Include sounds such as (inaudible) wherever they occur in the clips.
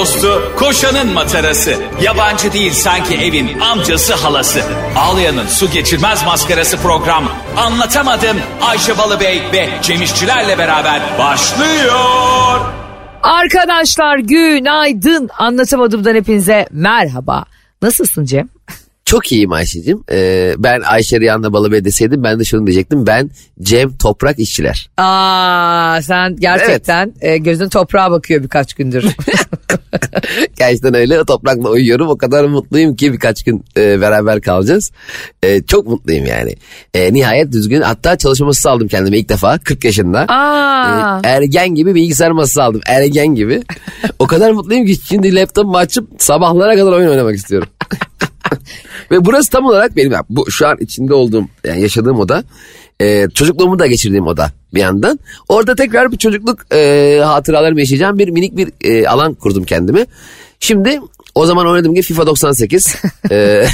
dostu, koşanın matarası. Yabancı değil sanki evin amcası halası. Ağlayan'ın su geçirmez maskarası program. Anlatamadım Ayşe Balıbey ve Cemişçilerle beraber başlıyor. Arkadaşlar günaydın. Anlatamadığımdan hepinize merhaba. Nasılsın Cem? Çok iyiyim Ayşe'cim. Ee, ben Ayşe Riyan'la Balıbey deseydim ben de şunu diyecektim. Ben Cem Toprak işçiler. Aa sen gerçekten e, gözün toprağa bakıyor birkaç gündür. (laughs) Gerçekten öyle. Toprakla uyuyorum. O kadar mutluyum ki birkaç gün e, beraber kalacağız. E, çok mutluyum yani. E, nihayet düzgün. Hatta çalışma masası aldım kendime ilk defa 40 yaşında. Aa. E, ergen gibi bilgisayar masası aldım. Ergen gibi. o kadar mutluyum ki şimdi laptopumu açıp sabahlara kadar oyun oynamak istiyorum. (laughs) Ve burası tam olarak benim bu şu an içinde olduğum yani yaşadığım oda e, çocukluğumu da geçirdiğim oda bir yandan. Orada tekrar bir çocukluk e, hatıralarımı yaşayacağım bir minik bir e, alan kurdum kendime. Şimdi o zaman oynadığım gibi FIFA 98, e, (laughs)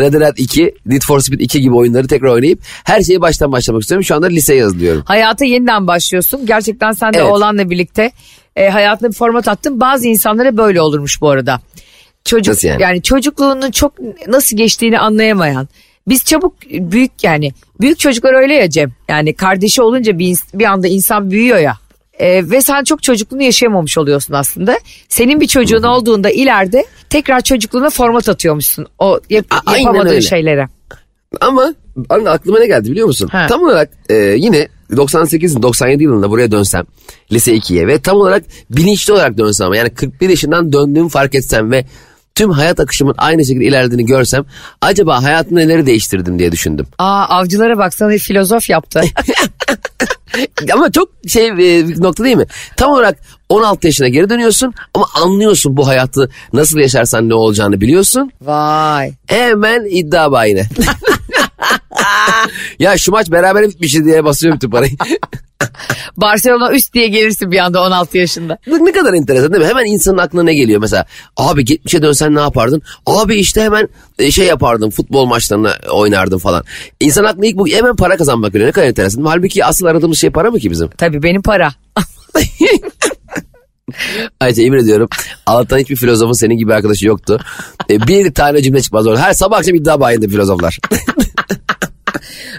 Red Dead 2, Need for Speed 2 gibi oyunları tekrar oynayıp her şeyi baştan başlamak istiyorum. Şu anda liseye yazılıyorum. Hayata yeniden başlıyorsun. Gerçekten sen de Evet. oğlanla birlikte e, hayatına bir format attın. Bazı insanlara böyle olurmuş bu arada. Çocuk Nasıl yani? çocukluğunun çok nasıl geçtiğini anlayamayan. Biz çabuk büyük yani büyük çocuklar öyle ya Cem. Yani kardeşi olunca bir, bir anda insan büyüyor ya. E, ve sen çok çocukluğunu yaşayamamış oluyorsun aslında. Senin bir çocuğun olduğunda ileride tekrar çocukluğuna format atıyormuşsun. O yap- A- yapamadığın şeylere. Ama anne aklıma ne geldi biliyor musun? Ha. Tam olarak e, yine 98 97 yılında buraya dönsem lise 2'ye ve tam olarak bilinçli olarak dönsem ama yani 41 yaşından döndüğümü fark etsem ve tüm hayat akışımın aynı şekilde ilerlediğini görsem acaba hayatımda neleri değiştirdim diye düşündüm. Aa avcılara baksana bir filozof yaptı. (laughs) ama çok şey e, bir nokta değil mi? Tam olarak 16 yaşına geri dönüyorsun ama anlıyorsun bu hayatı nasıl yaşarsan ne olacağını biliyorsun. Vay. Hemen iddia bayine. (laughs) (laughs) ya şu maç beraber bitmişti diye basıyorum bütün parayı. (laughs) Barcelona üst diye gelirsin bir anda 16 yaşında. Ne ne kadar enteresan değil mi? Hemen insanın aklına ne geliyor mesela? Abi geçmişe dönsen ne yapardın? Abi işte hemen e, şey yapardım futbol maçlarını oynardım falan. İnsan aklına ilk bu hemen para kazanmak geliyor. Ne kadar enteresan. Halbuki asıl aradığımız şey para mı ki bizim? Tabii benim para. (laughs) Ayça emin ediyorum. Allah'tan hiçbir filozofun senin gibi arkadaşı yoktu. E, bir tane cümle çıkmaz orada. Her sabah akşam iddia bayinde filozoflar.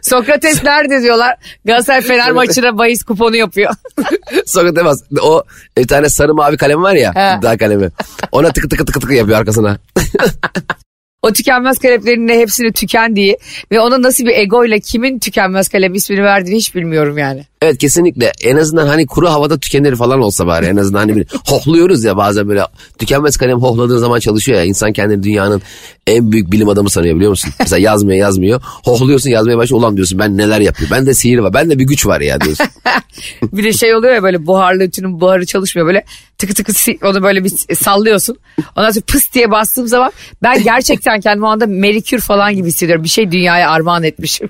Sokrates nerede diyorlar. Galatasaray Fener maçına bahis kuponu yapıyor. (laughs) Sokrat Emaz. O bir tane sarı mavi kalem var ya. He. iddia kalemi. Ona tıkı tıkı tıkı tıkı yapıyor arkasına. (laughs) o tükenmez kalemlerin de hepsini tükendiği ve ona nasıl bir egoyla kimin tükenmez kalem ismini verdiğini hiç bilmiyorum yani. Evet kesinlikle. En azından hani kuru havada tükenir falan olsa bari. En azından hani bir hohluyoruz ya bazen böyle tükenmez kalem hohladığın zaman çalışıyor ya. İnsan kendini dünyanın en büyük bilim adamı sanıyor biliyor musun? (laughs) Mesela yazmıyor yazmıyor. Hohluyorsun yazmaya başlıyor. Ulan diyorsun ben neler yapıyor. Ben de sihir var. Ben de bir güç var ya diyorsun. (laughs) Bir de şey oluyor ya böyle buharlı ütünün buharı çalışmıyor böyle tıkı tıkı onu böyle bir sallıyorsun. Ondan sonra pıs diye bastığım zaman ben gerçekten kendimi o anda merikür falan gibi hissediyorum. Bir şey dünyaya armağan etmişim.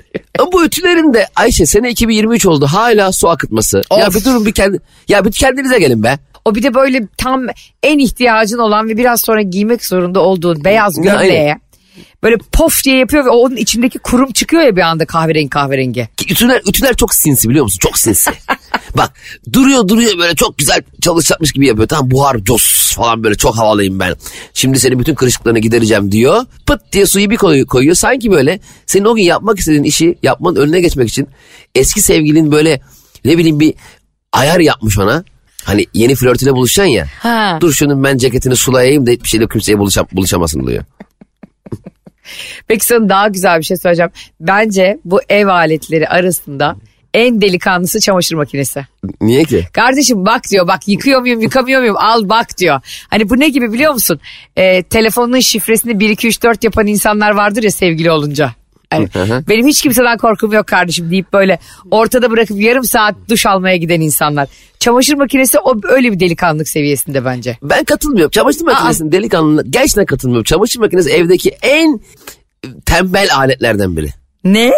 Bu ütülerin de Ayşe sene 2023 oldu. Hala su akıtması. Ya Of. bir durun bir kendi ya bir kendinize gelin be. O bir de böyle tam en ihtiyacın olan ve biraz sonra giymek zorunda olduğun beyaz Ya, gömleğe böyle pof diye yapıyor ve onun içindeki kurum çıkıyor ya bir anda kahverengi kahverengi. Ütüler, ütüler çok sinsi biliyor musun? Çok sinsi. (laughs) Bak duruyor duruyor böyle çok güzel çalışacakmış gibi yapıyor. Tamam buhar cos falan böyle çok havalıyım ben. Şimdi senin bütün kırışıklarını gidereceğim diyor. Pıt diye suyu bir koyuyor, koyuyor. Sanki böyle senin o gün yapmak istediğin işi yapmanın önüne geçmek için eski sevgilin böyle ne bileyim bir ayar yapmış ona. Hani yeni flörtüne buluşacaksın ya. Ha. Dur şunun ben ceketini sulayayım da hiçbir şeyle kimseye buluşam, buluşamasın diyor. Peki sana daha güzel bir şey söyleyeceğim. Bence bu ev aletleri arasında en delikanlısı çamaşır makinesi. Niye ki? Kardeşim bak diyor bak yıkıyor muyum yıkamıyor muyum al bak diyor. Hani bu ne gibi biliyor musun? Ee, telefonun şifresini 1 2 3 4 yapan insanlar vardır ya sevgili olunca. Hani benim hiç kimseden korkum yok kardeşim deyip böyle ortada bırakıp yarım saat duş almaya giden insanlar. Çamaşır makinesi o öyle bir delikanlık seviyesinde bence. Ben katılmıyorum. Çamaşır makinesinin delikanlına gerçekten katılmıyorum. Çamaşır makinesi evdeki en tembel aletlerden biri. Ne?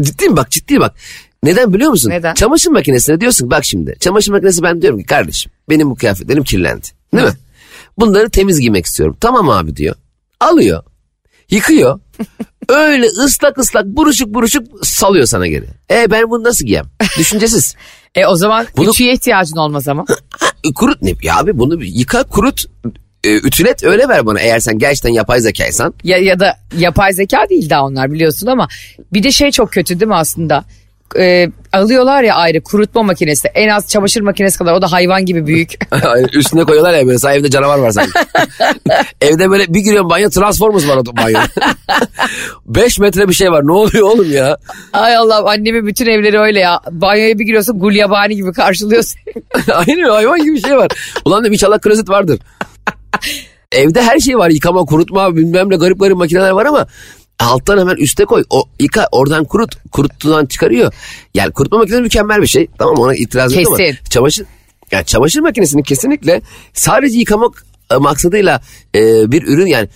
Ciddiyim bak ciddi bak. Neden biliyor musun? Neden? Çamaşır makinesine diyorsun bak şimdi. Çamaşır makinesi ben diyorum ki kardeşim benim bu kıyafetlerim kirlendi. Değil mi? Bunları temiz giymek istiyorum. Tamam abi diyor. Alıyor. Yıkıyor. (laughs) Öyle ıslak ıslak buruşuk buruşuk salıyor sana geri. E ben bunu nasıl giyem? Düşüncesiz. E o zaman Bunu- ütüye ihtiyacın olmaz ama. (laughs) Kurut ne? Ya abi bunu yıka kurut. e, ütület öyle ver bana eğer sen gerçekten yapay zekaysan. Ya, ya da yapay zeka değil daha onlar biliyorsun ama bir de şey çok kötü değil mi aslında? Ee, alıyorlar ya ayrı kurutma makinesi en az çamaşır makinesi kadar o da hayvan gibi büyük. (laughs) Üstüne koyuyorlar ya böyle evde canavar var sanki. (laughs) evde böyle bir giriyorum banyo Transformers var o banyo. (laughs) 5 metre bir şey var ne oluyor oğlum ya? Ay Allah annemin bütün evleri öyle ya. Banyoya bir giriyorsun gulyabani gibi karşılıyor seni. Aynen hayvan gibi bir şey var. Ulan dedim inşallah klozet vardır. Evde her şey var yıkama kurutma bilmem ne garip garip makineler var ama alttan hemen üste koy. O yıka oradan kurut. Kuruttuğundan çıkarıyor. Yani kurutma makinesi mükemmel bir şey. Tamam ona itiraz yok ama çamaşır yani çamaşır makinesini kesinlikle sadece yıkamak e, maksadıyla e, bir ürün yani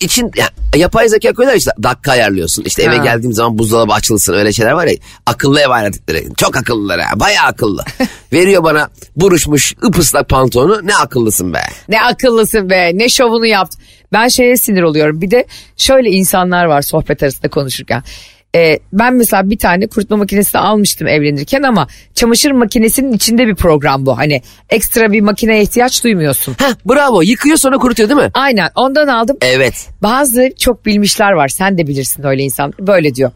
için ya, yapay zeka koyuyorlar işte dakika ayarlıyorsun. İşte eve Ha. geldiğim zaman buzdolabı açılsın öyle şeyler var ya. Akıllı ev aletleri. Çok akıllılar ha. Bayağı akıllı. (laughs) Veriyor bana buruşmuş ıpıslak pantolonu. Ne akıllısın be. Ne akıllısın be ne şovunu yaptın. Ben şeye sinir oluyorum bir de şöyle insanlar var sohbet arasında konuşurken. Ee, ben mesela bir tane kurutma makinesi almıştım evlenirken ama çamaşır makinesinin içinde bir program bu. Hani ekstra bir makineye ihtiyaç duymuyorsun. Heh, bravo yıkıyor sonra kurutuyor değil mi? Aynen ondan aldım. Evet. Bazı çok bilmişler var sen de bilirsin öyle insan böyle diyor.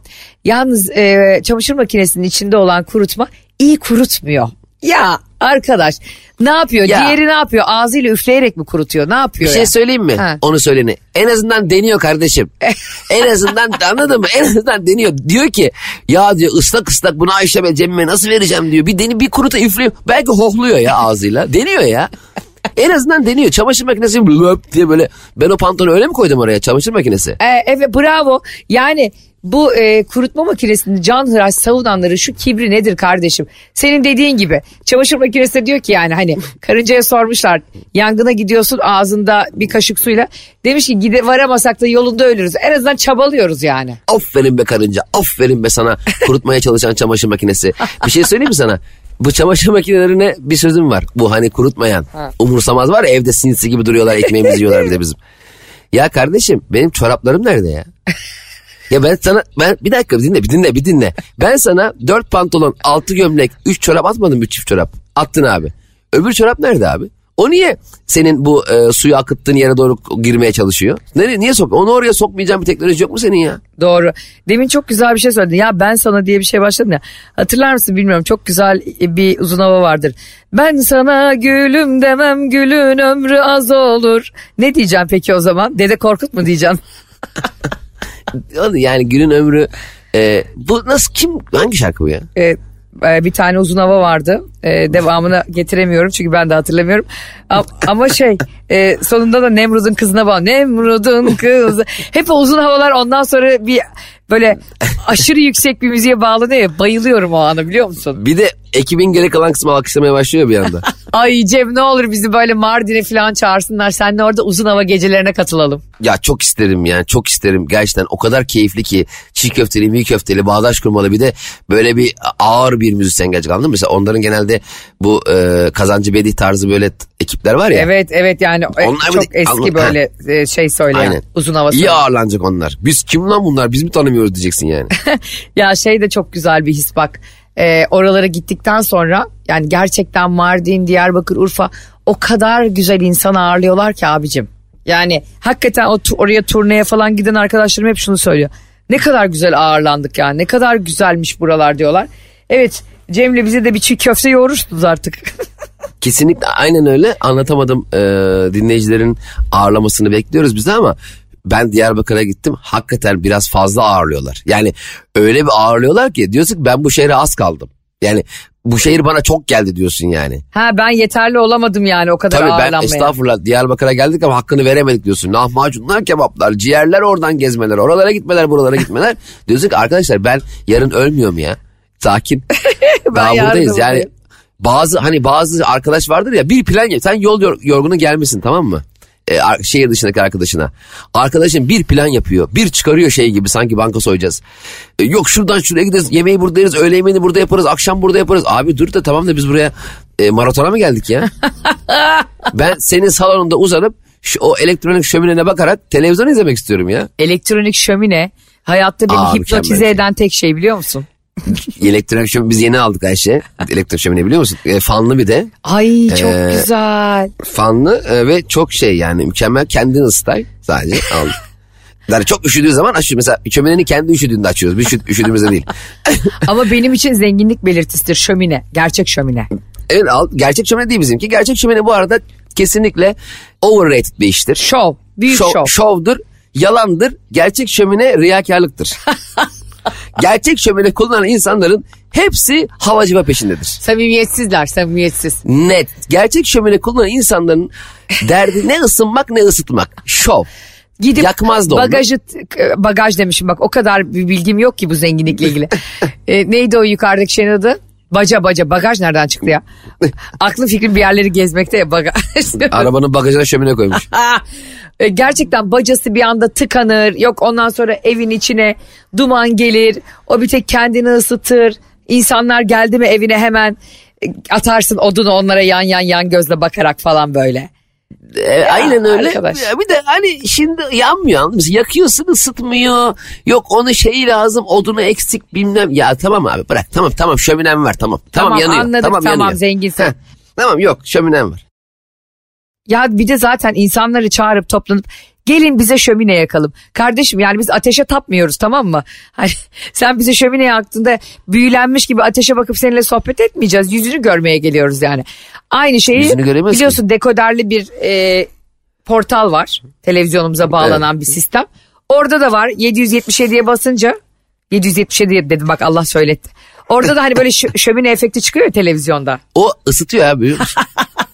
Yalnız e, çamaşır makinesinin içinde olan kurutma iyi kurutmuyor. Ya arkadaş ne yapıyor? Ya. Diğeri ne yapıyor? Ağzıyla üfleyerek mi kurutuyor? Ne Bir yapıyor? şey ya? söyleyeyim mi? Ha. Onu söyleni. En azından deniyor kardeşim. (laughs) en azından anladın mı? En azından deniyor. Diyor ki ya diyor ıslak ıslak bunu Ayşe ve Cem'e nasıl vereceğim diyor. Bir deni bir kuruta üflüyor. Belki hohluyor ya ağzıyla. Deniyor ya. En azından deniyor. Çamaşır makinesi löp diye böyle. Ben o pantolonu öyle mi koydum oraya? Çamaşır makinesi. E, evet bravo. Yani bu e, kurutma makinesini canhıraş savunanların şu kibri nedir kardeşim? Senin dediğin gibi çamaşır makinesi diyor ki yani hani (laughs) karıncaya sormuşlar yangına gidiyorsun ağzında bir kaşık suyla. Demiş ki gide varamasak da yolunda ölürüz. En azından çabalıyoruz yani. Aferin be karınca. Aferin be sana (laughs) kurutmaya çalışan çamaşır makinesi. Bir şey söyleyeyim mi sana? Bu çamaşır makinelerine bir sözüm var. Bu hani kurutmayan. Umursamaz var ya evde sinsi gibi duruyorlar ekmeğimizi yiyorlar bir de bizim. Ya kardeşim benim çoraplarım nerede ya? (laughs) Ya ben sana ben bir dakika bir dinle bir dinle bir dinle. Ben sana dört pantolon, altı gömlek, üç çorap atmadım üç çift çorap. Attın abi. Öbür çorap nerede abi? O niye senin bu e, suyu akıttığın yere doğru girmeye çalışıyor? Nereye, niye sok? Onu oraya sokmayacağın bir teknoloji yok mu senin ya? Doğru. Demin çok güzel bir şey söyledin. Ya ben sana diye bir şey başladım ya. Hatırlar mısın bilmiyorum. Çok güzel bir uzun hava vardır. Ben sana gülüm demem gülün ömrü az olur. Ne diyeceğim peki o zaman? Dede Korkut mu diyeceğim? (laughs) Yani günün ömrü e, bu nasıl kim hangi şarkı bu ya? Ee, e, bir tane uzun hava vardı. Ee, devamını getiremiyorum çünkü ben de hatırlamıyorum. Ama, ama şey e, sonunda da Nemrud'un kızına bağlı. Nemrud'un kızı. Hep o uzun havalar ondan sonra bir böyle aşırı yüksek bir müziğe bağlanıyor ya. Bayılıyorum o anı biliyor musun? Bir de ekibin geri kalan kısmı alkışlamaya başlıyor bir anda. (laughs) Ay Cem ne olur bizi böyle Mardin'e falan çağırsınlar. Seninle orada uzun hava gecelerine katılalım. Ya çok isterim yani çok isterim gerçekten o kadar keyifli ki çiğ köfteli, mi köfteli, bağdaş kurmalı bir de böyle bir ağır bir müzisyen gerçekten anladın mı? Mesela onların genelde bu e, kazancı bedih tarzı böyle ekipler var ya. Evet evet yani e, Onlar çok de- eski Anla- böyle e, şey söyleyen Aynen. uzun hava İyi ağırlanacak onlar. Biz kim lan bunlar biz mi tanımıyoruz diyeceksin yani. (laughs) Ya şey de çok güzel bir his bak. Ee, oralara gittikten sonra yani gerçekten Mardin, Diyarbakır, Urfa o kadar güzel insan ağırlıyorlar ki abicim. Yani hakikaten o oraya turneye falan giden arkadaşlarım hep şunu söylüyor. Ne kadar güzel ağırlandık yani ne kadar güzelmiş buralar diyorlar. Evet Cem'le bize de bir çiğ köfte yoğurursunuz artık. (laughs) Kesinlikle aynen öyle anlatamadım e, dinleyicilerin ağırlamasını bekliyoruz biz ama ben Diyarbakır'a gittim hakikaten biraz fazla ağırlıyorlar. Yani öyle bir ağırlıyorlar ki diyorsun ki ben bu şehre az kaldım. Yani bu şehir bana çok geldi diyorsun yani. ha ben yeterli olamadım yani o kadar Tabii ben estağfurullah Diyarbakır'a geldik ama hakkını veremedik diyorsun. Lahmacunlar, kebaplar, ciğerler oradan gezmeler, oralara gitmeler, buralara gitmeler. (laughs) diyorsun ki arkadaşlar ben yarın ölmüyorum ya. Sakin. (laughs) Daha buradayız yani. Bazı hani bazı arkadaş vardır ya bir plan yap. Sen yol yor- yorgunu gelmişsin tamam mı? Ar- şehir dışındaki arkadaşına. Arkadaşın bir plan yapıyor. Bir çıkarıyor şey gibi sanki banka soyacağız. Ee, yok şuradan şuraya gideriz. Yemeği burada yeriz. Öğle yemeğini burada yaparız. Akşam burada yaparız. Abi dur da tamam da biz buraya e, maratona mı geldik ya? (laughs) ben senin salonunda uzanıp şu, o elektronik şöminene bakarak televizyon izlemek istiyorum ya. Elektronik şömine hayatta beni Aa, hipnotize mükemmel. eden tek şey biliyor musun? (laughs) elektrik şömine biz yeni aldık Ayşe. Elektrik şömine biliyor musun? E, fanlı bir de. Ay çok Ee, güzel. Fanlı e, ve çok şey yani mükemmel kendin ısıtay sadece aldık. Yani çok üşüdüğü zaman açıyoruz. Mesela şöminenin kendi üşüdüğünde açıyoruz. Biz üşü- üşüdüğümüzde değil. (laughs) Ama benim için zenginlik belirtisidir şömine. Gerçek şömine. Evet al, gerçek şömine değil bizimki. Gerçek şömine bu arada kesinlikle overrated bir iştir. Şov. Büyük Şov- şov. Şovdur, yalandır. Gerçek şömine riyakarlıktır. (laughs) gerçek şömine kullanan insanların hepsi havacıva peşindedir. Samimiyetsizler samimiyetsiz. Net. Gerçek şömine kullanan insanların derdi ne ısınmak ne ısıtmak. Şov. Gidip Yakmaz da bagajı bagaj demişim bak o kadar bir bilgim yok ki bu zenginlikle ilgili. (laughs) E, neydi o yukarıdaki şeyin adı? Baca baca bagaj nereden çıktı ya? (laughs) Aklım fikrim bir yerleri gezmekte ya bagaj. (laughs) Arabanın bagajına şömine koymuş. (laughs) E, Gerçekten bacası bir anda tıkanır. Yok ondan sonra evin içine duman gelir. O bir tek kendini ısıtır. İnsanlar geldi mi evine hemen e, atarsın odunu onlara yan yan yan gözle bakarak falan böyle. E, aynen öyle. arkadaş. Ya Bir de hani şimdi yanmıyor anladın mı? Yakıyorsun ısıtmıyor. Yok onun şeyi lazım odunu eksik bilmem. Ya tamam abi bırak tamam tamam şöminem var tamam. Tamam, Tamam, yanıyor. anladık, tamam, tamam, yanıyor. zenginsin. Heh, tamam yok şöminem var. Ya bir de zaten insanları çağırıp toplanıp gelin bize şömine yakalım. Kardeşim yani biz ateşe tapmıyoruz tamam mı? (laughs) Hani sen bize şömine yaktığında büyülenmiş gibi ateşe bakıp seninle sohbet etmeyeceğiz. Yüzünü görmeye geliyoruz yani. Aynı şeyi biliyorsun dekoderli bir e, portal var. Televizyonumuza bağlanan bir sistem. Orada da var 777'ye basınca 777 dedim bak Allah söyletti. Orada da hani böyle şö- şömine efekti çıkıyor ya televizyonda. O ısıtıyor abi biliyor musun? (laughs)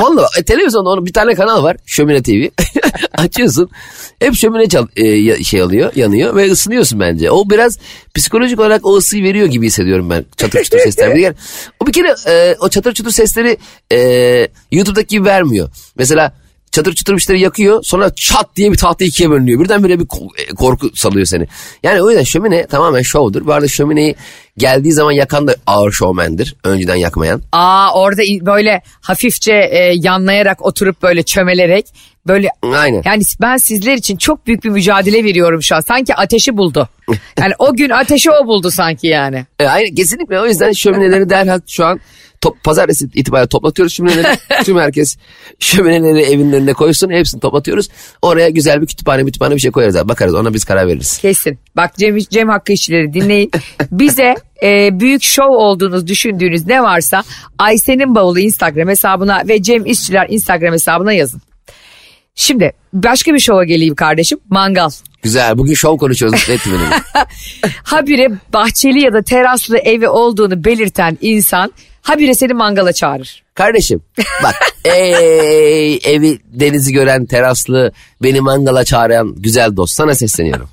Valla e, televizyonda onun bir tane kanal var Şömine TV. (laughs) Açıyorsun hep şömine çal, e, şey alıyor yanıyor ve ısınıyorsun bence. O biraz psikolojik olarak o ısıyı veriyor gibi hissediyorum ben çatır çutur sesler. Bir o bir kere e, o çatır çutur sesleri e, YouTube'daki gibi vermiyor. Mesela çatır çutur bir şeyleri yakıyor sonra çat diye bir tahta ikiye bölünüyor. Birdenbire bir e, korku salıyor seni. Yani o yüzden şömine tamamen şovdur. Bu arada şömineyi geldiği zaman yakan da ağır şovmendir. Önceden yakmayan. Aa orada böyle hafifçe e, yanlayarak oturup böyle çömelerek böyle Aynen. yani ben sizler için çok büyük bir mücadele veriyorum şu an. Sanki ateşi buldu. Yani o gün ateşi o buldu sanki yani. E, aynen kesinlikle o yüzden şömineleri derhal şu an top, pazartesi itibariyle toplatıyoruz şömineleri. (laughs) Tüm herkes şömineleri evinin önüne koysun hepsini toplatıyoruz. Oraya güzel bir kütüphane kütüphane bir şey koyarız abi. Bakarız ona biz karar veririz. Kesin. Bak Cem, Cem Hakkı işçileri dinleyin. (laughs) Bize e, büyük şov olduğunuz düşündüğünüz ne varsa Ayşe'nin bavulu Instagram hesabına ve Cem İşçiler Instagram hesabına yazın. Şimdi başka bir şova geleyim kardeşim. Mangal. Güzel bugün şov konuşuyoruz beni. (laughs) Habire bahçeli ya da teraslı evi olduğunu belirten insan habire seni mangala çağırır. Kardeşim bak (laughs) ey, evi denizi gören teraslı beni mangala çağıran güzel dost sana sesleniyorum.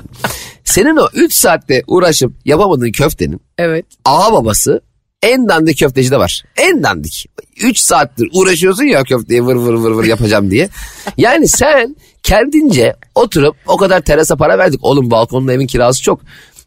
(laughs) Senin o 3 saatte uğraşıp yapamadığın köftenin Evet. ağa babası en dandik köfteci de var. En dandik. 3 saattir uğraşıyorsun ya köfteyi vır vır vır vır yapacağım diye. Yani sen kendince oturup o kadar terasa para verdik. Oğlum balkonda evin kirası çok.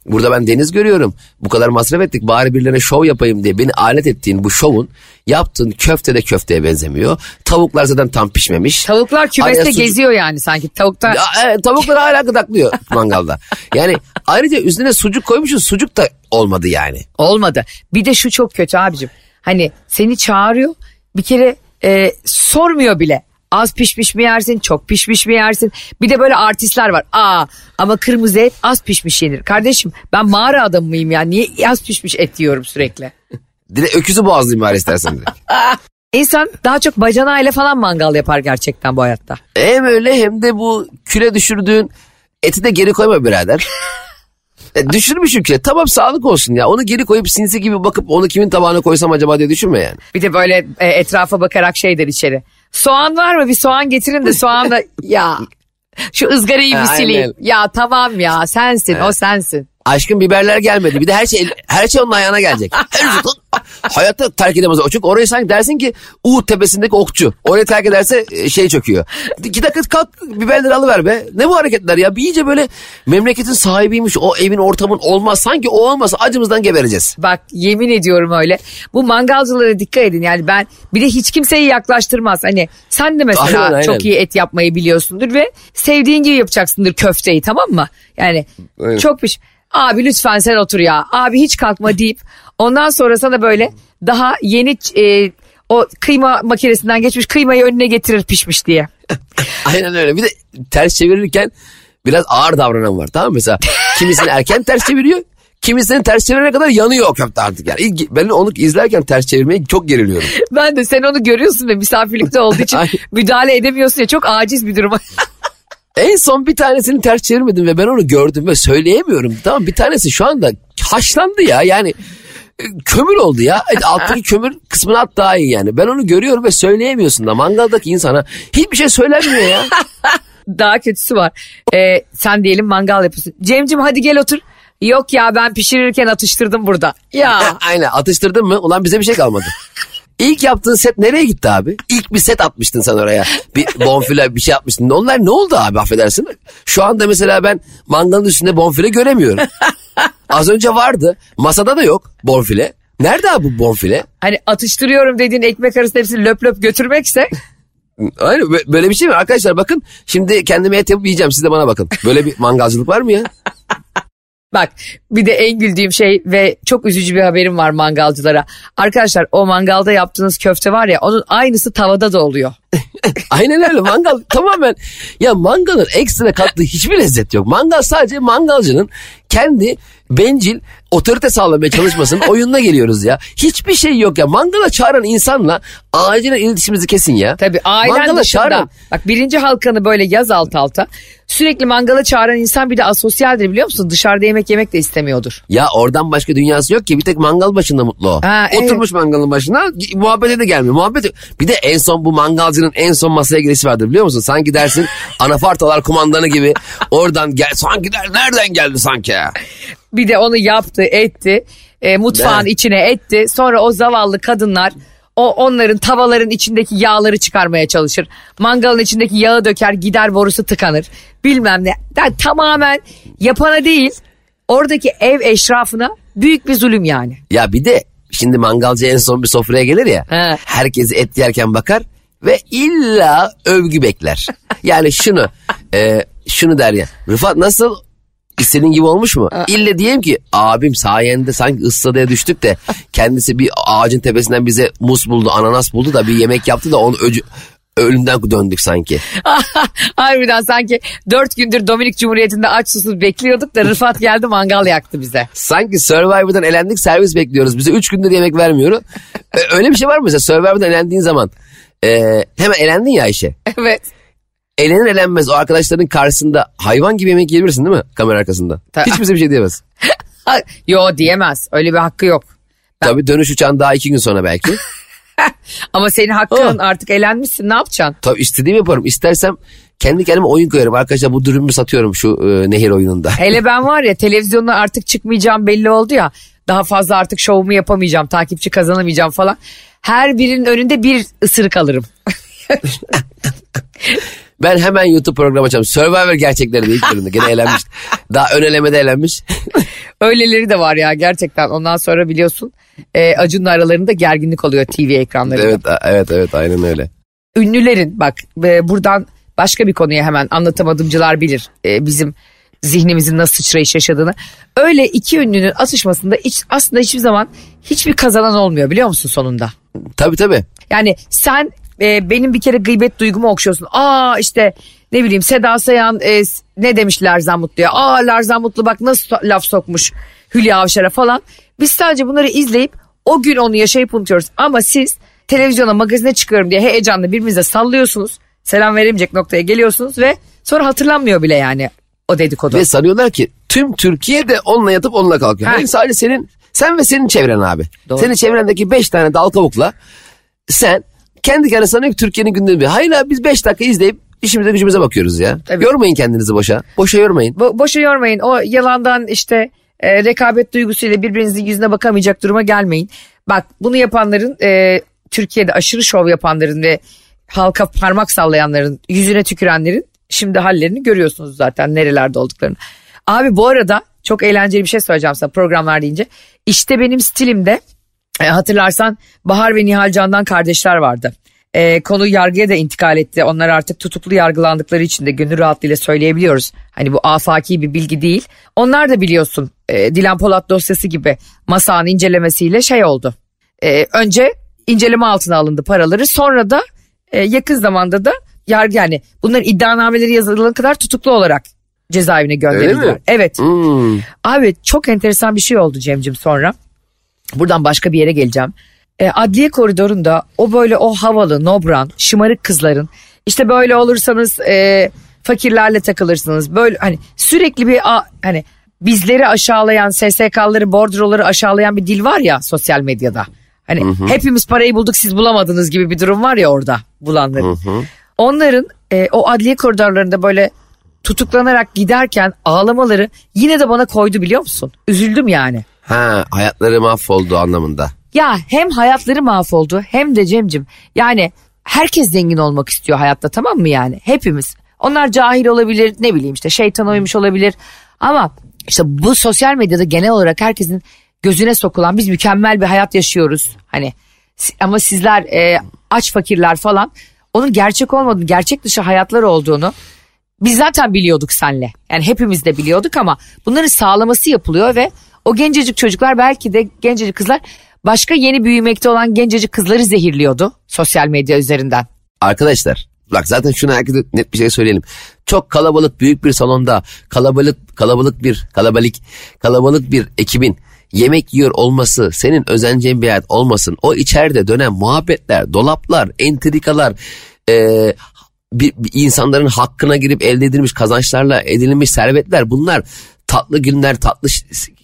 Burada ben deniz görüyorum. Bu kadar masraf ettik. Bari birilerine şov yapayım diye beni alet ettiğin bu şovun yaptığın köfte de köfteye benzemiyor. Tavuklar zaten tam pişmemiş. Tavuklar kümeste sucuk- geziyor yani sanki. Tavuklar ya, evet, tavuklar hala gıdaklıyor (laughs) mangalda. Yani ayrıca üstüne sucuk koymuşuz. Sucuk da olmadı yani. olmadı. Bir de şu çok kötü abicim. Hani seni çağırıyor bir kere e, sormuyor bile. Az pişmiş mi yersin, çok pişmiş mi yersin? Bir de böyle artistler var. Aa ama kırmızı et az pişmiş yenir. Kardeşim ben mağara adamı mıyım ya? Niye az pişmiş et yiyorum sürekli? (laughs) Direkt öküzü boğazlayayım bari istersen. (laughs) İnsan daha çok bacanağıyla falan mangal yapar gerçekten bu hayatta. Hem öyle hem de bu küle düşürdüğün eti de geri koyma birader. E, düşürmüşüm küle. Tamam sağlık olsun ya. Onu geri koyup sinsi gibi bakıp onu kimin tabağına koysam acaba diye düşünme yani. Bir de böyle e, etrafa bakarak şey der içeri. Soğan var mı? Bir soğan getirin de soğanla (laughs) ya şu ızgarayı bir sileyim. Ya tamam ya sensin o sensin. Aşkın biberler gelmedi. Bir de her şey her şey onun ayağına gelecek. Her şey- hayatta terk edemez. o. Çünkü orayı sanki dersin ki Uğut tepesindeki okçu. Orayı terk ederse e, şey çöküyor. İki dakika kalk biberleri alıver be. Ne bu hareketler ya? Bir iyice böyle memleketin sahibiymiş. O evin ortamın olmaz. Sanki o olmasa acımızdan gebereceğiz. Bak yemin ediyorum öyle. Bu mangalcılara dikkat edin. Yani ben bir de hiç kimseyi yaklaştırmaz. Hani sen de mesela Aynen, aynen. çok iyi et yapmayı biliyorsundur ve sevdiğin gibi yapacaksındır köfteyi tamam mı? Yani Aynen. çok piş. Abi lütfen sen otur ya. Abi hiç kalkma deyip ondan sonra sana böyle daha yeni e, o kıyma makinesinden geçmiş kıymayı önüne getirir pişmiş diye. (laughs) Aynen öyle. Bir de ters çevirirken biraz ağır davranan var tamam mı? Mesela kimisini erken ters çeviriyor. Kimisini ters çevirene kadar yanıyor o köfte artık yani. İlk- Ben onu izlerken ters çevirmeyi çok geriliyorum. Ben de sen onu görüyorsun ve misafirlikte olduğu için (laughs) müdahale edemiyorsun ya çok aciz bir durum. (laughs) En son bir tanesini ters çevirmedim ve ben onu gördüm ve söyleyemiyorum. Tamam bir tanesi şu anda haşlandı ya yani e, kömür oldu ya. E, Alttaki (laughs) kömür kısmını at daha iyi yani. Ben onu görüyorum ve söyleyemiyorsun da mangaldaki insana hiçbir şey söylenmiyor ya. (laughs) Daha kötüsü var. Ee, sen diyelim mangal yapıyorsun. Cemcim hadi gel otur. Yok ya ben pişirirken atıştırdım burada. Ya (laughs) Aynen atıştırdın mı? Ulan bize bir şey kalmadı. İlk yaptığın set nereye gitti abi? İlk bir set atmıştın sen oraya. Bir (laughs) bonfile bir şey yapmıştın. Onlar ne oldu abi affedersin? Şu anda mesela ben mangalın üstünde bonfile göremiyorum. (laughs) Az önce vardı. Masada da yok bonfile. Nerede abi bu bonfile? hani atıştırıyorum dediğin ekmek arası hepsini löp löp götürmekse (laughs) Aynen bö- böyle bir şey mi? Arkadaşlar bakın şimdi kendime et yapıp yiyeceğim. Siz de bana bakın. Böyle bir mangalcılık var mı ya? Bak bir de en güldüğüm şey ve çok üzücü bir haberim var mangalcılara. Arkadaşlar o mangalda yaptığınız köfte var ya onun aynısı tavada da oluyor. (laughs) Aynen öyle mangal (laughs) tamamen ya mangalın ekstra kattığı hiçbir lezzet yok. Mangal sadece mangalcının kendi bencil otorite sağlamaya çalışmasının (laughs) oyununa geliyoruz ya. Hiçbir şey yok ya. Mangala çağıran insanla acilen iletişimimizi kesin ya. Tabii ailen Mangala dışında. çağıran- Bak birinci halkanı böyle yaz alt alta. Sürekli mangala çağıran insan bir de asosyaldir biliyor musun? Dışarıda yemek yemek de istemiyordur. Ya oradan başka dünyası yok ki bir tek mangal başında mutlu o. Ha, evet. Oturmuş mangalın başına muhabbete de gelmiyor. Muhabbet bir de en son bu mangalcının en son masaya girişi vardır biliyor musun? Sanki dersin (laughs) anafartalar kumandanı gibi oradan gel sanki der nereden geldi sanki ya? Bir de onu yaptı etti. E, mutfağın Evet. içine etti. Sonra o zavallı kadınlar o onların tavaların içindeki yağları çıkarmaya çalışır. Mangalın içindeki yağı döker gider borusu tıkanır. Bilmem ne. Yani tamamen yapana değil oradaki ev eşrafına büyük bir zulüm yani. Ya bir de şimdi mangalcı en son bir sofraya gelir ya. He. Herkes et yerken bakar ve illa övgü bekler. Yani şunu e, şunu der ya. Rıfat nasıl? İstediğin gibi olmuş mu? İlle diyeyim ki abim sayende sanki ıssadaya düştük de kendisi bir ağacın tepesinden bize muz buldu, ananas buldu da bir yemek yaptı da onu öcü, ölümden döndük sanki. (laughs) Harbiden sanki dört gündür Dominik Cumhuriyeti'nde aç susuz bekliyorduk da Rıfat (laughs) geldi mangal yaktı bize. Sanki Survivor'dan elendik servis bekliyoruz. Bize 3 gündür yemek vermiyor. Öyle bir şey var mı mesela Survivor'dan elendiğin zaman? e, hemen elendin ya Ayşe. Evet. Elenir elenmez o arkadaşların karşısında hayvan gibi yemek yiyebilirsin değil mi? Kamera arkasında. Ta- Hiç bize bir şey diyemez. Ha, (laughs) Yo diyemez. Öyle bir hakkı yok. Tabii dönüş uçağın daha iki gün sonra belki. (laughs) Ama senin hakkın Oh. artık elenmişsin ne yapacaksın? Tabii istediğimi yaparım. İstersem kendi kendime oyun koyarım. Arkadaşlar bu dürümü satıyorum şu e, nehir oyununda. (laughs) Hele ben var ya televizyonda artık çıkmayacağım belli oldu ya. Daha fazla artık şovumu yapamayacağım. Takipçi kazanamayacağım falan. Her birinin önünde bir ısırık alırım. Ben hemen YouTube programı açacağım. Survivor gerçekleri de ilk bölümde. Gene elenmiş. (laughs) Daha ön elemede elenmiş. (laughs) Öyleleri de var ya gerçekten. Ondan sonra biliyorsun e, Acun'la aralarında gerginlik oluyor TV ekranlarında. evet evet evet aynen öyle. ünlülerin bak e, buradan başka bir konuya hemen anlatamadımcılar bilir e, bizim zihnimizin nasıl sıçrayış yaşadığını. Öyle iki ünlünün atışmasında hiç, aslında hiçbir zaman hiçbir kazanan olmuyor biliyor musun sonunda? Tabii tabii. Yani sen e, benim bir kere gıybet duygumu okşuyorsun. Aa işte ne bileyim Seda Sayan e, ne demiş Lerzan Mutlu'ya? Aa Lerzan Mutlu bak nasıl laf sokmuş Hülya Avşar'a falan. Biz sadece bunları izleyip o gün onu yaşayıp unutuyoruz. Ama siz televizyona magazine çıkıyorum diye heyecanla birbirinize sallıyorsunuz. Selam veremeyecek noktaya geliyorsunuz ve sonra hatırlanmıyor bile yani o dedikodu. Ve sanıyorlar ki tüm Türkiye de onunla yatıp onunla kalkıyor. Hayır sadece senin sen ve senin çevren abi. Doğru. Senin çevrendeki beş tane dal kavukla sen kendi kendine sanıyor ki Türkiye'nin gündemi. Hayır abi biz beş dakika izleyip işimize gücümüze bakıyoruz ya. Tabii. Yormayın kendinizi boşa. Boşa yormayın. Bo- boşa yormayın. O yalandan işte e, rekabet duygusuyla birbirinizin yüzüne bakamayacak duruma gelmeyin. Bak bunu yapanların e, Türkiye'de aşırı şov yapanların ve halka parmak sallayanların yüzüne tükürenlerin şimdi hallerini görüyorsunuz zaten nerelerde olduklarını. Abi bu arada çok eğlenceli bir şey söyleyeceğim sana programlar deyince. İşte benim stilimde e, hatırlarsan Bahar ve Nihal Can'dan kardeşler vardı. E, konu yargıya da intikal etti. Onlar artık tutuklu yargılandıkları için de gönül rahatlığıyla söyleyebiliyoruz. Hani bu afaki bir bilgi değil. Onlar da biliyorsun e, Dilan Polat dosyası gibi masanın incelemesiyle şey oldu. E, önce inceleme altına alındı paraları sonra da e, yakın zamanda da yargı yani bunların iddianameleri yazılana kadar tutuklu olarak cezaevine gönderildiler. Evet. Hmm. Abi çok enteresan bir şey oldu Cemcim sonra. Buradan başka bir yere geleceğim. E, adliye koridorunda o böyle o havalı, nobran, şımarık kızların işte böyle olursanız e, fakirlerle takılırsınız. Böyle hani sürekli bir a- hani bizleri aşağılayan SSK'ları, bordroları aşağılayan bir dil var ya sosyal medyada. Hani hepimiz parayı bulduk siz bulamadınız gibi bir durum var ya orada bulanların. Onların e, o adliye koridorlarında böyle tutuklanarak giderken ağlamaları yine de bana koydu biliyor musun? Üzüldüm yani. Ha hayatları mahvoldu anlamında. Ya hem hayatları mahvoldu hem de Cemcim yani herkes zengin olmak istiyor hayatta tamam mı yani hepimiz. Onlar cahil olabilir ne bileyim işte şeytan uymuş olabilir ama işte bu sosyal medyada genel olarak herkesin gözüne sokulan biz mükemmel bir hayat yaşıyoruz. Hani ama sizler e, aç fakirler falan onun gerçek olmadığını gerçek dışı hayatlar olduğunu biz zaten biliyorduk senle. Yani hepimiz de biliyorduk ama bunların sağlaması yapılıyor ve o gencecik çocuklar belki de gencecik kızlar başka yeni büyümekte olan gencecik kızları zehirliyordu sosyal medya üzerinden. Arkadaşlar bak zaten şunu herkese net bir şey söyleyelim. Çok kalabalık büyük bir salonda kalabalık kalabalık bir kalabalık kalabalık bir ekibin yemek yiyor olması senin özeneceğin bir hayat olmasın. O içeride dönen muhabbetler, dolaplar, entrikalar, eee, bir, bir insanların hakkına girip elde edilmiş kazançlarla edinilmiş servetler bunlar tatlı günler, tatlı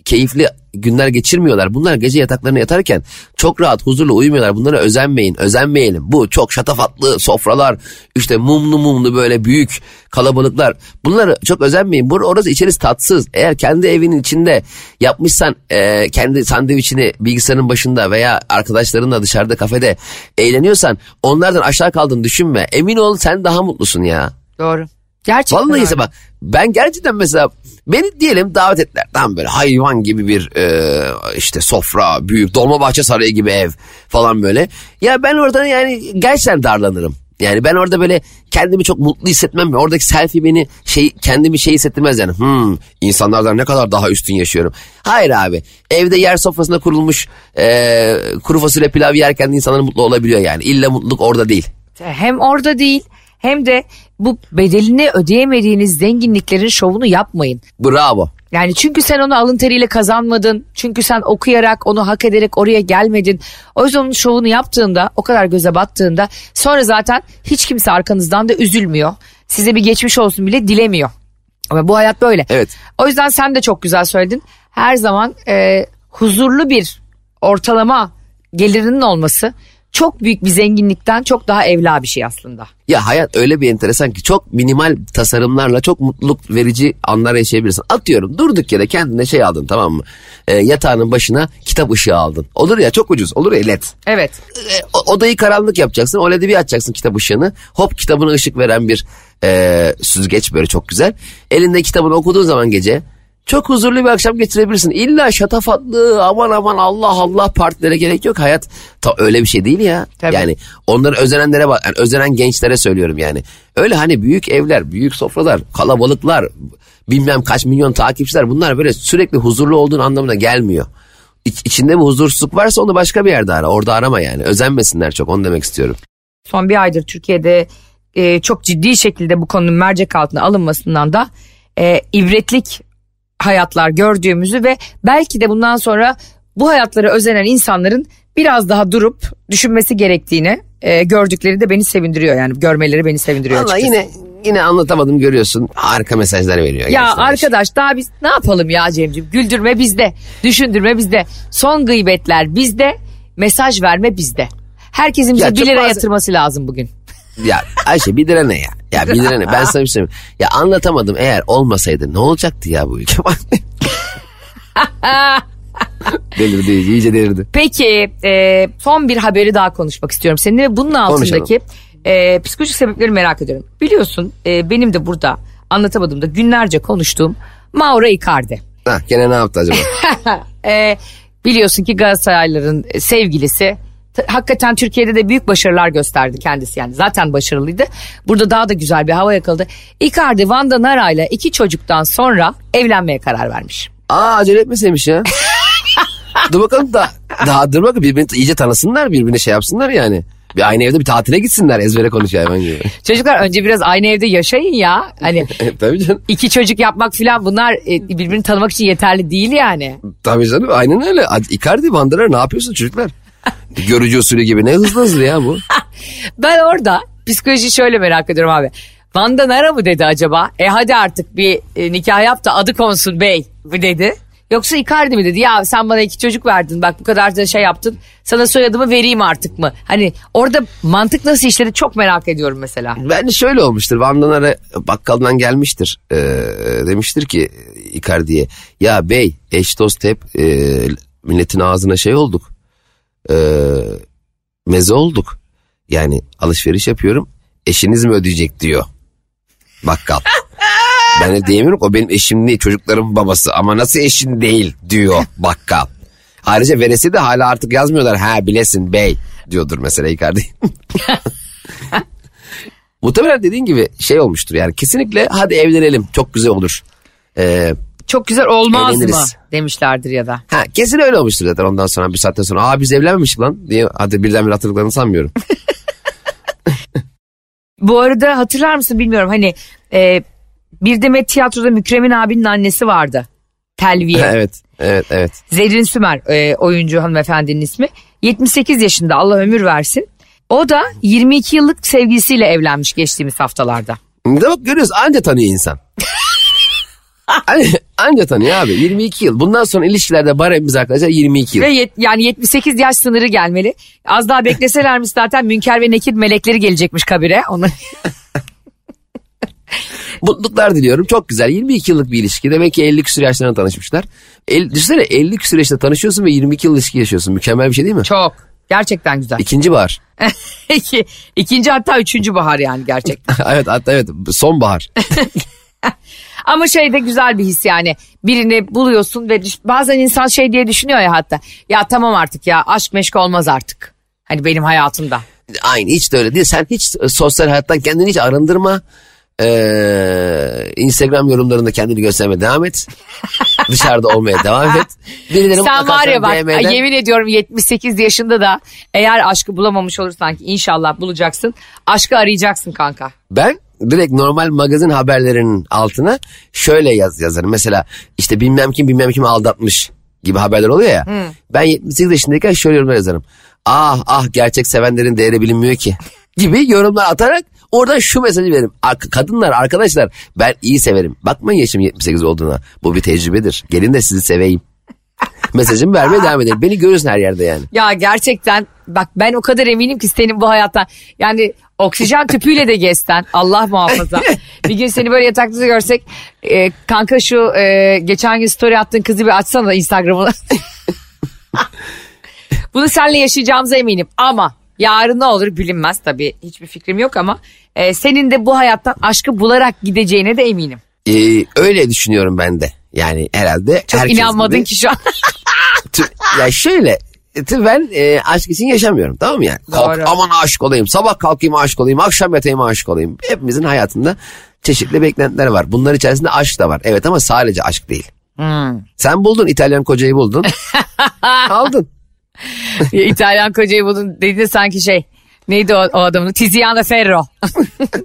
keyifli günler geçirmiyorlar. Bunlar gece yataklarına yatarken çok rahat, huzurlu uyumuyorlar. Bunlara özenmeyin, özenmeyelim. Bu çok şatafatlı sofralar, işte mumlu mumlu böyle büyük kalabalıklar. Bunları çok özenmeyin. Bur orası içerisi tatsız. Eğer kendi evinin içinde yapmışsan e, kendi sandviçini bilgisayarın başında veya arkadaşlarınla dışarıda kafede eğleniyorsan onlardan aşağı kaldığını düşünme. Emin ol sen daha mutlusun ya. Doğru. Gerçekten Vallahi öyle. bak ben gerçekten mesela beni diyelim davet ettiler. Tam böyle hayvan gibi bir e, işte sofra, büyük Dolmabahçe Sarayı gibi ev falan böyle. Ya ben orada yani gerçekten darlanırım. Yani ben orada böyle kendimi çok mutlu hissetmem. Oradaki selfie beni şey kendimi şey hissettirmez yani. Hmm, insanlardan ne kadar daha üstün yaşıyorum. Hayır abi. Evde yer sofrasında kurulmuş e, kuru fasulye pilav yerken insanlar mutlu olabiliyor yani. İlla mutluluk orada değil. Hem orada değil hem de bu bedelini ödeyemediğiniz zenginliklerin şovunu yapmayın. Bravo. Yani çünkü sen onu alın teriyle kazanmadın. Çünkü sen okuyarak onu hak ederek oraya gelmedin. O yüzden onun şovunu yaptığında o kadar göze battığında sonra zaten hiç kimse arkanızdan da üzülmüyor. Size bir geçmiş olsun bile dilemiyor. Ama bu hayat böyle. Evet. O yüzden sen de çok güzel söyledin. Her zaman e, huzurlu bir ortalama gelirinin olması çok büyük bir zenginlikten çok daha evla bir şey aslında. Ya hayat öyle bir enteresan ki çok minimal tasarımlarla çok mutluluk verici anlar yaşayabilirsin. Atıyorum durduk yere kendine şey aldın tamam mı? Ee, yatağının başına kitap ışığı aldın. Olur ya çok ucuz olur ya led. Evet. O- odayı karanlık yapacaksın. O led'i bir açacaksın kitap ışığını. Hop kitabına ışık veren bir e, süzgeç böyle çok güzel. Elinde kitabını okuduğun zaman gece çok huzurlu bir akşam geçirebilirsin. İlla şatafatlı aman aman Allah Allah partilere gerek yok. Hayat ta öyle bir şey değil ya. Tabii. Yani onları özenenlere bak, yani özenen gençlere söylüyorum yani. Öyle hani büyük evler, büyük sofralar, kalabalıklar, bilmem kaç milyon takipçiler bunlar böyle sürekli huzurlu olduğun anlamına gelmiyor. İç, içinde bir huzursuzluk varsa onu başka bir yerde ara. Orada arama yani. Özenmesinler çok onu demek istiyorum. son bir aydır Türkiye'de e, çok ciddi şekilde bu konunun mercek altına alınmasından da e, ibretlik hayatlar gördüğümüzü ve belki de bundan sonra bu hayatlara özenen insanların biraz daha durup düşünmesi gerektiğini e, gördükleri de beni sevindiriyor yani görmeleri beni sevindiriyor Valla açıkçası. yine yine anlatamadım görüyorsun. Harika mesajlar veriyor. Ya arkadaş daha biz ne yapalım ya Cemciğim? Güldürme bizde, düşündürme bizde. Son gıybetler bizde, mesaj verme bizde. Herkesin bize Ya 1 çok lira bazen- yatırması lazım bugün. Ya Ayşe bir lira ne ya? Ya bir lira ne? Ben sana bir şey. Ya anlatamadım eğer olmasaydı ne olacaktı ya bu ülke? (laughs) delirdi iyice delirdi. Peki e, son bir haberi daha konuşmak istiyorum seninle bunun altındaki e, psikolojik sebepleri merak ediyorum. Biliyorsun e, benim de burada anlatamadığımda günlerce konuştuğum Mauro Icardi. Ha, gene ne yaptı acaba? (laughs) E, biliyorsun ki Galatasaraylıların sevgilisi hakikaten Türkiye'de de büyük başarılar gösterdi kendisi yani zaten başarılıydı. Burada daha da güzel bir hava yakaladı. Icardi Vanda Nara'yla iki çocuktan sonra evlenmeye karar vermiş. Aa acele etmeseymiş ya. (laughs) dur bakalım da daha dur bakalım birbirini iyice tanısınlar birbirine şey yapsınlar yani. Bir aynı evde bir tatile gitsinler ezbere konuşuyor hayvan gibi. (laughs) Çocuklar önce biraz aynı evde yaşayın ya. Hani (laughs) Tabii canım. iki çocuk yapmak falan bunlar e, birbirini tanımak için yeterli değil yani. Tabii canım aynen öyle. Icardi Vandıra ne yapıyorsun çocuklar? (laughs) Görücü usulü gibi ne hızlı hızlı ya bu. (laughs) Ben orada psikoloji şöyle merak ediyorum abi. Van'da Nara mı dedi acaba? E hadi artık bir e, nikah yap da adı konsun bey mi dedi? Yoksa Icardi mi dedi? Ya sen bana iki çocuk verdin bak bu kadar da şey yaptın. Sana soyadımı vereyim artık mı? Hani orada mantık nasıl işledi çok merak ediyorum mesela. Bence şöyle olmuştur. Vandanara bakkaldan gelmiştir. Ee, demiştir ki Icardi'ye ya bey eş dost hep e, milletin ağzına şey olduk. E, meze olduk. Yani alışveriş yapıyorum. Eşiniz mi ödeyecek diyor. Bakkal. (laughs) ben de diyemiyorum o benim eşim değil çocuklarımın babası ama nasıl eşin değil diyor bakkal. Ayrıca veresi de hala artık yazmıyorlar ha bilesin bey diyordur mesela Icardi. (laughs) Muhtemelen dediğin gibi şey olmuştur yani kesinlikle hadi evlenelim çok güzel olur. Ee, Çok güzel olmaz mı Eğleniriz. demişlerdir ya da. ha kesin öyle olmuştur zaten ondan sonra bir saatten sonra aa biz evlenmemiştik lan diye hadi birdenbire hatırladıklarını sanmıyorum. (laughs) Bu arada hatırlar mısın bilmiyorum hani e, bir demet tiyatroda Mükremin abinin annesi vardı. Telviye. (laughs) evet evet evet. Zerrin Sümer e, oyuncu hanımefendinin ismi. 78 yaşında Allah ömür versin. O da 22 yıllık sevgilisiyle evlenmiş geçtiğimiz haftalarda. De bak görüyoruz anca tanıyor insan. (laughs) anca, anca tanıyor abi 22 yıl. Bundan sonra ilişkilerde baremimiz arkadaşlar 22 yıl. Ve yet- yani 78 yaş sınırı gelmeli. Az daha bekleselermiş zaten Münker ve Nekir melekleri gelecekmiş kabire. Onu (laughs) Mutluluklar diliyorum. Çok güzel. 22 yıllık bir ilişki. Demek ki 50 küsur yaşlarında tanışmışlar. El, düşünsene 50 küsur yaşta tanışıyorsun ve 22 yıl ilişki yaşıyorsun. Mükemmel bir şey değil mi? çok gerçekten güzel. İkinci bahar. (laughs) İki, ikinci hatta üçüncü bahar yani gerçekten. (laughs) evet hatta evet sonbahar. Ama şey de güzel bir his yani. Birini buluyorsun ve düş- bazen insan şey diye düşünüyor ya hatta. Ya tamam artık ya aşk meşk olmaz artık. Hani benim hayatımda. Aynı hiç de öyle değil. Sen hiç sosyal hayattan kendini hiç arındırma. Ee, Instagram yorumlarında kendini göstermeye devam et. (laughs) Dışarıda olmaya devam et. Birileri Sen var ya bak DM'den yemin ediyorum 78 yaşında da eğer aşkı bulamamış olursan ki inşallah bulacaksın. Aşkı arayacaksın kanka. Ben direkt normal magazin haberlerinin altına şöyle yaz yazarım. Mesela işte bilmem kim bilmem kimi aldatmış gibi haberler oluyor ya. Ben 78 yaşındayken şöyle yorumlar yazarım. Ah ah gerçek sevenlerin değeri bilinmiyor ki (laughs) gibi yorumlar atarak oradan şu mesajı veririm. Ar- Kadınlar arkadaşlar ben iyi severim. Bakmayın yaşım 78 olduğuna. Bu bir tecrübedir. Gelin de sizi seveyim. (laughs) Mesajımı vermeye devam edelim. Beni görürsün her yerde yani. Ya gerçekten bak ben o kadar eminim ki senin bu hayattan yani oksijen tüpüyle de gezsen Allah muhafaza. (laughs) bir gün seni böyle yatakta görsek e, kanka şu e, geçen gün story attığın kızı bir açsana Instagram'ını. (laughs) Bunu seninle yaşayacağımıza eminim ama yarın ne olur bilinmez tabii hiçbir fikrim yok ama e, senin de bu hayattan aşkı bularak gideceğine de eminim. Ee, öyle düşünüyorum ben de. Yani herhalde Çok herkes inanmadın gibi- ki şu an. (laughs) Ya şöyle ben e, aşk için yaşamıyorum tamam mı yani? Kalk, Doğru. aman aşık olayım sabah kalkayım aşık olayım akşam yatayım aşık olayım. Hepimizin hayatında çeşitli beklentiler var. Bunlar içerisinde aşk da var. Evet ama sadece aşk değil. Hmm. Sen buldun İtalyan kocayı buldun. (laughs) Aldın. İtalyan kocayı buldun dediğinde sanki şey neydi o, o adamın Tiziano Ferro.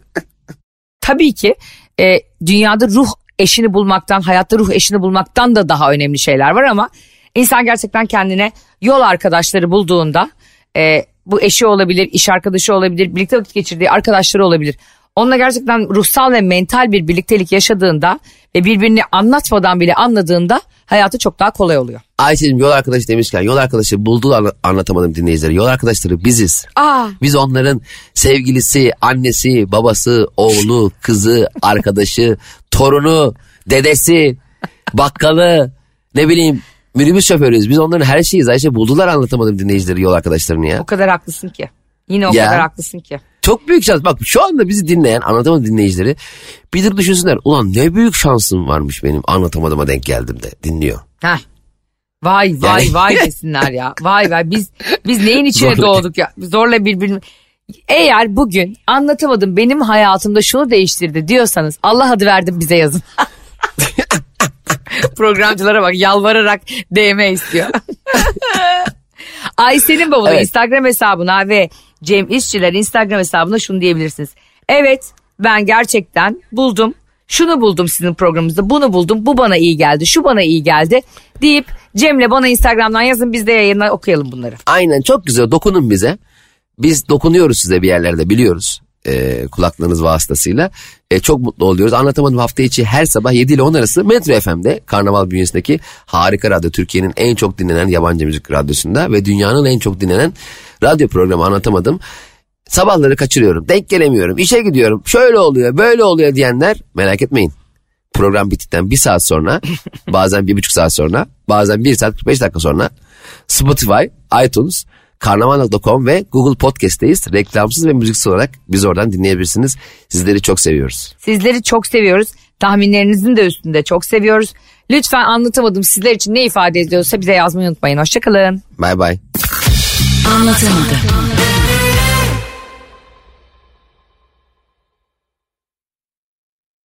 (laughs) Tabii ki e, dünyada ruh eşini bulmaktan hayatta ruh eşini bulmaktan da daha önemli şeyler var ama insan gerçekten kendine yol arkadaşları bulduğunda e, bu eşi olabilir, iş arkadaşı olabilir, birlikte vakit geçirdiği arkadaşları olabilir. Onunla gerçekten ruhsal ve mental bir birliktelik yaşadığında ve birbirini anlatmadan bile anladığında hayatı çok daha kolay oluyor. Ayşe'cim yol arkadaşı demişken yol arkadaşı buldu anla- anlatamadım dinleyicilere. Yol arkadaşları biziz. Aa, Biz onların sevgilisi, annesi, babası, oğlu, kızı, arkadaşı, torunu, dedesi, bakkalı, ne bileyim minibüs şoförüyüz. Biz onların her şeyiz. Ayşe buldular anlatamadım dinleyicileri yol arkadaşlarını ya. o kadar haklısın ki. Yine o Ya. kadar haklısın ki. Çok büyük şans. Bak şu anda bizi dinleyen anlatamadım dinleyicileri bir dur düşünsünler. Ulan ne büyük şansım varmış benim anlatamadığıma denk geldim de dinliyor. Heh. Vay vay Yani- vay (laughs) desinler ya. Vay vay biz biz neyin içine Zorla. doğduk ya. Zorla birbirini. Eğer bugün anlatamadım benim hayatımda şunu değiştirdi diyorsanız Allah adı verdim bize yazın. (laughs) (laughs) Programcılara bak yalvararak DM istiyor. (laughs) Ayşe'nin bavulu Evet. Instagram hesabına ve Cem İşçiler Instagram hesabına şunu diyebilirsiniz. Evet ben gerçekten buldum. Şunu buldum sizin programınızda bunu buldum bu bana iyi geldi şu bana iyi geldi deyip Cem'le bana Instagram'dan yazın biz de yayına okuyalım bunları. Aynen çok güzel dokunun bize. Biz dokunuyoruz size bir yerlerde biliyoruz. E, kulaklarınız vasıtasıyla. E, çok mutlu oluyoruz. Anlatamadım hafta içi her sabah 7 ile 10 arası Metro FM'de Karnaval bünyesindeki harika radyo. Türkiye'nin en çok dinlenen yabancı müzik radyosunda ve dünyanın en çok dinlenen radyo programı Anlatamadım. Sabahları kaçırıyorum. Denk gelemiyorum. işe gidiyorum. Şöyle oluyor böyle oluyor diyenler merak etmeyin. Program bittikten bir saat sonra (laughs) bazen bir buçuk saat sonra bazen bir saat 45 dakika sonra Spotify, iTunes, karnaval.com ve Google Podcast'teyiz. Reklamsız ve müziksiz olarak biz oradan dinleyebilirsiniz. Sizleri çok seviyoruz. Sizleri çok seviyoruz. Tahminlerinizin de üstünde çok seviyoruz. Lütfen anlatamadım sizler için ne ifade ediyorsa bize yazmayı unutmayın. Hoşçakalın. Bay bay. Anlatamadım.